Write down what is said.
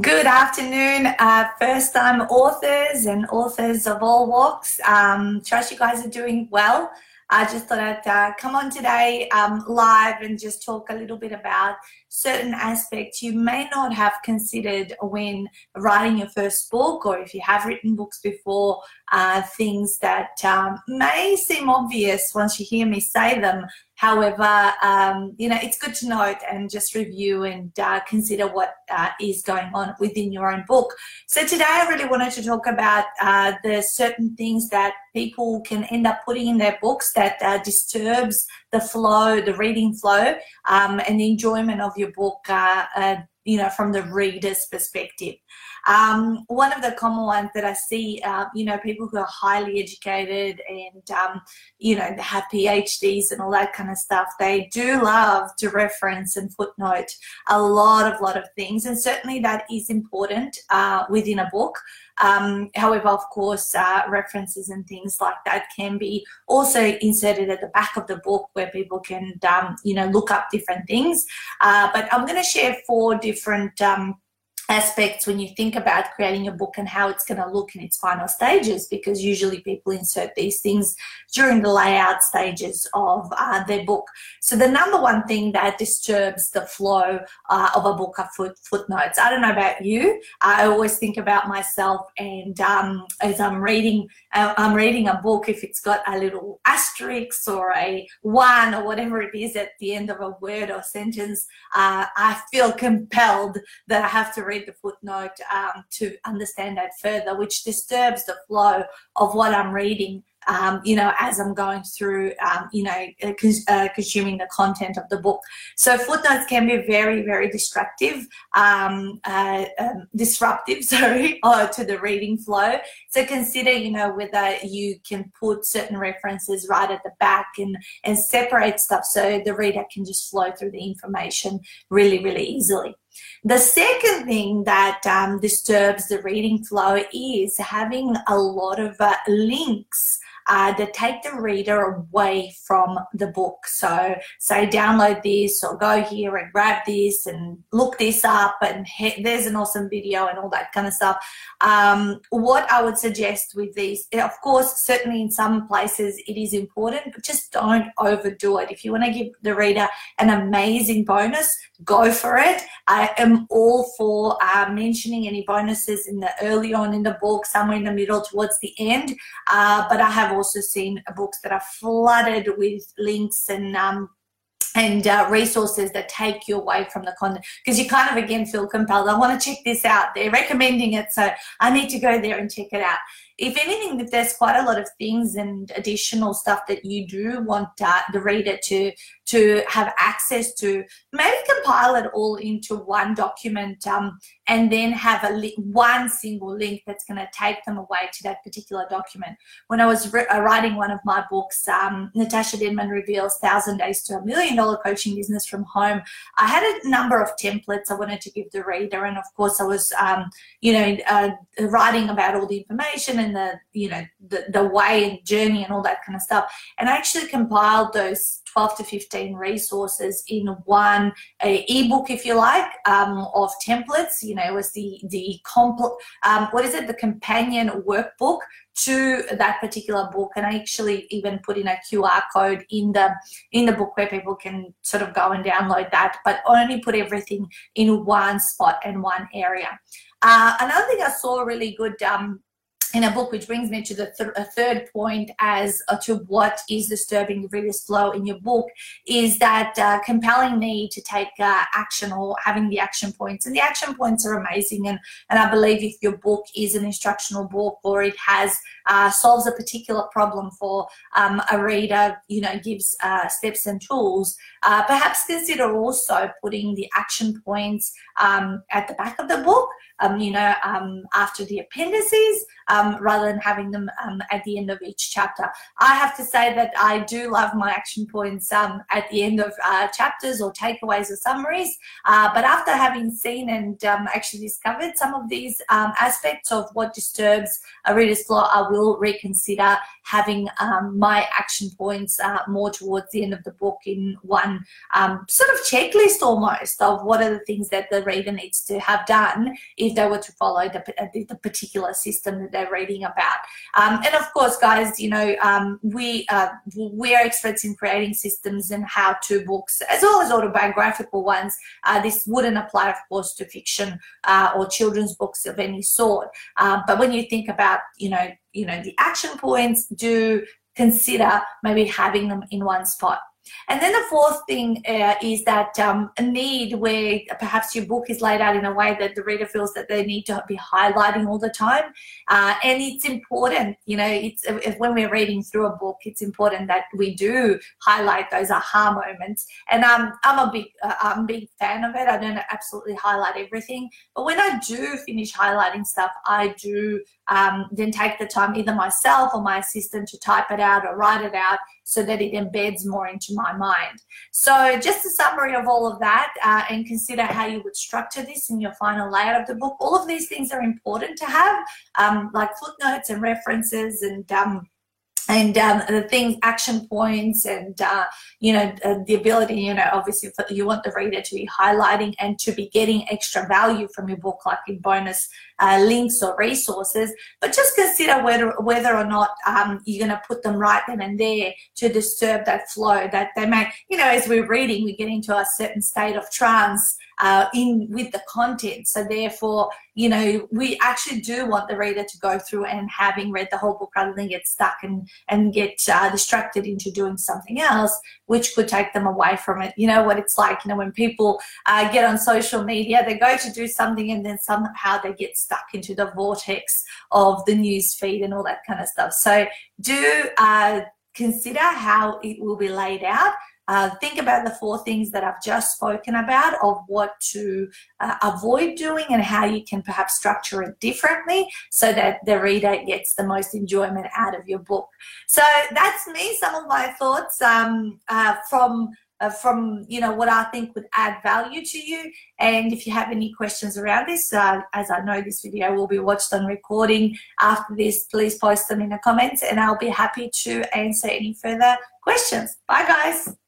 Good afternoon, uh, first time authors and authors of all walks. Um, trust you guys are doing well. I just thought I'd uh, come on today um, live and just talk a little bit about certain aspects you may not have considered when writing your first book, or if you have written books before, uh, things that um, may seem obvious once you hear me say them. However, um, you know, it's good to note and just review and uh, consider what uh, is going on within your own book. So today I really wanted to talk about uh, the certain things that people can end up putting in their books that uh, disturbs the flow, the reading flow, um, and the enjoyment of your book, uh, uh, you know, from the reader's perspective. Um, one of the common ones that I see, uh, you know, people who are highly educated and, um, you know, have PhDs and all that kind of stuff, they do love to reference and footnote a lot of, lot of things. And certainly that is important uh, within a book. Um, however, of course, uh, references and things like that can be also inserted at the back of the book where people can, um, you know, look up different things. Uh, but I'm going to share four different um, aspects when you think about creating a book and how it's going to look in its final stages because usually people insert these things during the layout stages of uh, their book. So the number one thing that disturbs the flow uh, of a book are foot, footnotes. I don't know about you. I always think about myself and um, as i'm reading uh, i'm reading a book if it's got a little asterisk or a one or whatever it is at the end of a word or sentence uh, i feel compelled that i have to read read the footnote um, to understand that further, which disturbs the flow of what I'm reading. Um, you know, as I'm going through, um, you know, uh, cons- uh, consuming the content of the book. So footnotes can be very, very destructive, um, uh, um, disruptive, sorry, uh, to the reading flow. So consider, you know, whether you can put certain references right at the back and, and separate stuff so the reader can just flow through the information really, really easily. The second thing that um, disturbs the reading flow is having a lot of uh, links uh, that take the reader away from the book. So, say, download this or go here and grab this and look this up, and he- there's an awesome video and all that kind of stuff. Um, what I would suggest with these, of course, certainly in some places it is important, but just don't overdo it. If you want to give the reader an amazing bonus, go for it. I am all for uh, mentioning any bonuses in the early on in the book, somewhere in the middle towards the end. Uh, but I have also seen books that are flooded with links and um, and uh, resources that take you away from the content. Because you kind of again feel compelled. I want to check this out. They're recommending it so i need to go there and check it out. If anything if there's quite a lot of things and additional stuff that you do want uh, the reader to to have access to, maybe compile it all into one document um, and then have a li- one single link that's going to take them away to that particular document. When I was re- uh, writing one of my books, um, Natasa Denman reveals Thousand Days to a Million Dollar Coaching Business from Home. I had a number of templates I wanted to give the reader, and of course, I was, um, you know, uh, writing about all the information and the, you know, the, the way and journey and all that kind of stuff. And I actually compiled those 12 to 15 resources in one uh, ebook, if you like, um, of templates. You know, was the the compl- um, what is it, the companion workbook to that particular book, and I actually even put in a QR code in the in the book where people can sort of go and download that, but only put everything in one spot and one area. Uh, another thing I saw really good um, in a book, which brings me to the th- third point as uh, to what is disturbing the reader's flow in your book is that uh, compelling me to take uh, action or having the action points. And the action points are amazing. And, and I believe if your book is an instructional book or it has uh, solves a particular problem for um, a reader, you know, gives uh, steps and tools, uh, perhaps consider also putting the action points um, at the back of the book, um, you know, um, after the appendices um, rather than having them um, at the end of each chapter. I have to say that I do love my action points um, at the end of uh, chapters or takeaways or summaries. Uh, but after having seen and um, actually discovered some of these um, aspects of what disturbs a reader's flow, I will reconsider having um, my action points uh, more towards the end of the book in one sort of checklist almost of what are the things that the reader needs to have done if they were to follow the, the particular system that they're reading about. Um, and of course, guys, you know, um, we uh, we are experts in creating systems and how-to books as well as autobiographical ones. Uh, this wouldn't apply, of course, to fiction uh, or children's books of any sort. Uh, but when you think about, you know, you know, the action points, do consider maybe having them in one spot. And then the fourth thing uh, is that um, a need where perhaps your book is laid out in a way that the reader feels that they need to be highlighting all the time. Uh, and it's important, you know, it's when we're reading through a book, it's important that we do highlight those aha moments. And um, I'm a big, uh, I'm a big fan of it. I don't absolutely highlight everything, but when I do finish highlighting stuff, I do um, then take the time, either myself or my assistant, to type it out or write it out so that it embeds more into my mind. So, just a summary of all of that, uh, and consider how you would structure this in your final layout of the book. All of these things are important to have, um, like footnotes and references and um, and um, the things, action points, and uh, you know uh, the ability. You know, obviously, you want the reader to be highlighting and to be getting extra value from your book, like in bonus uh, links or resources. But just consider whether whether or not um, you're going to put them right then and there to disturb that flow. That they may, you know, as we're reading, we get into a certain state of trance uh, in with the content. So therefore, you know, we actually do want the reader to go through and having read the whole book rather than get stuck and and get uh, distracted into doing something else, which could take them away from it. You know what it's like. You know, when people uh, get on social media, they go to do something and then somehow they get stuck into the vortex of the news feed and all that kind of stuff. So do uh, consider how it will be laid out uh, think about the four things that I've just spoken about of what to uh, avoid doing and how you can perhaps structure it differently so that the reader gets the most enjoyment out of your book. So that's me, some of my thoughts um, uh, from. Uh, from you know what I think would add value to you, and if you have any questions around this, uh, as I know this video will be watched on recording after this, please post them in the comments, and I'll be happy to answer any further questions. Bye, guys.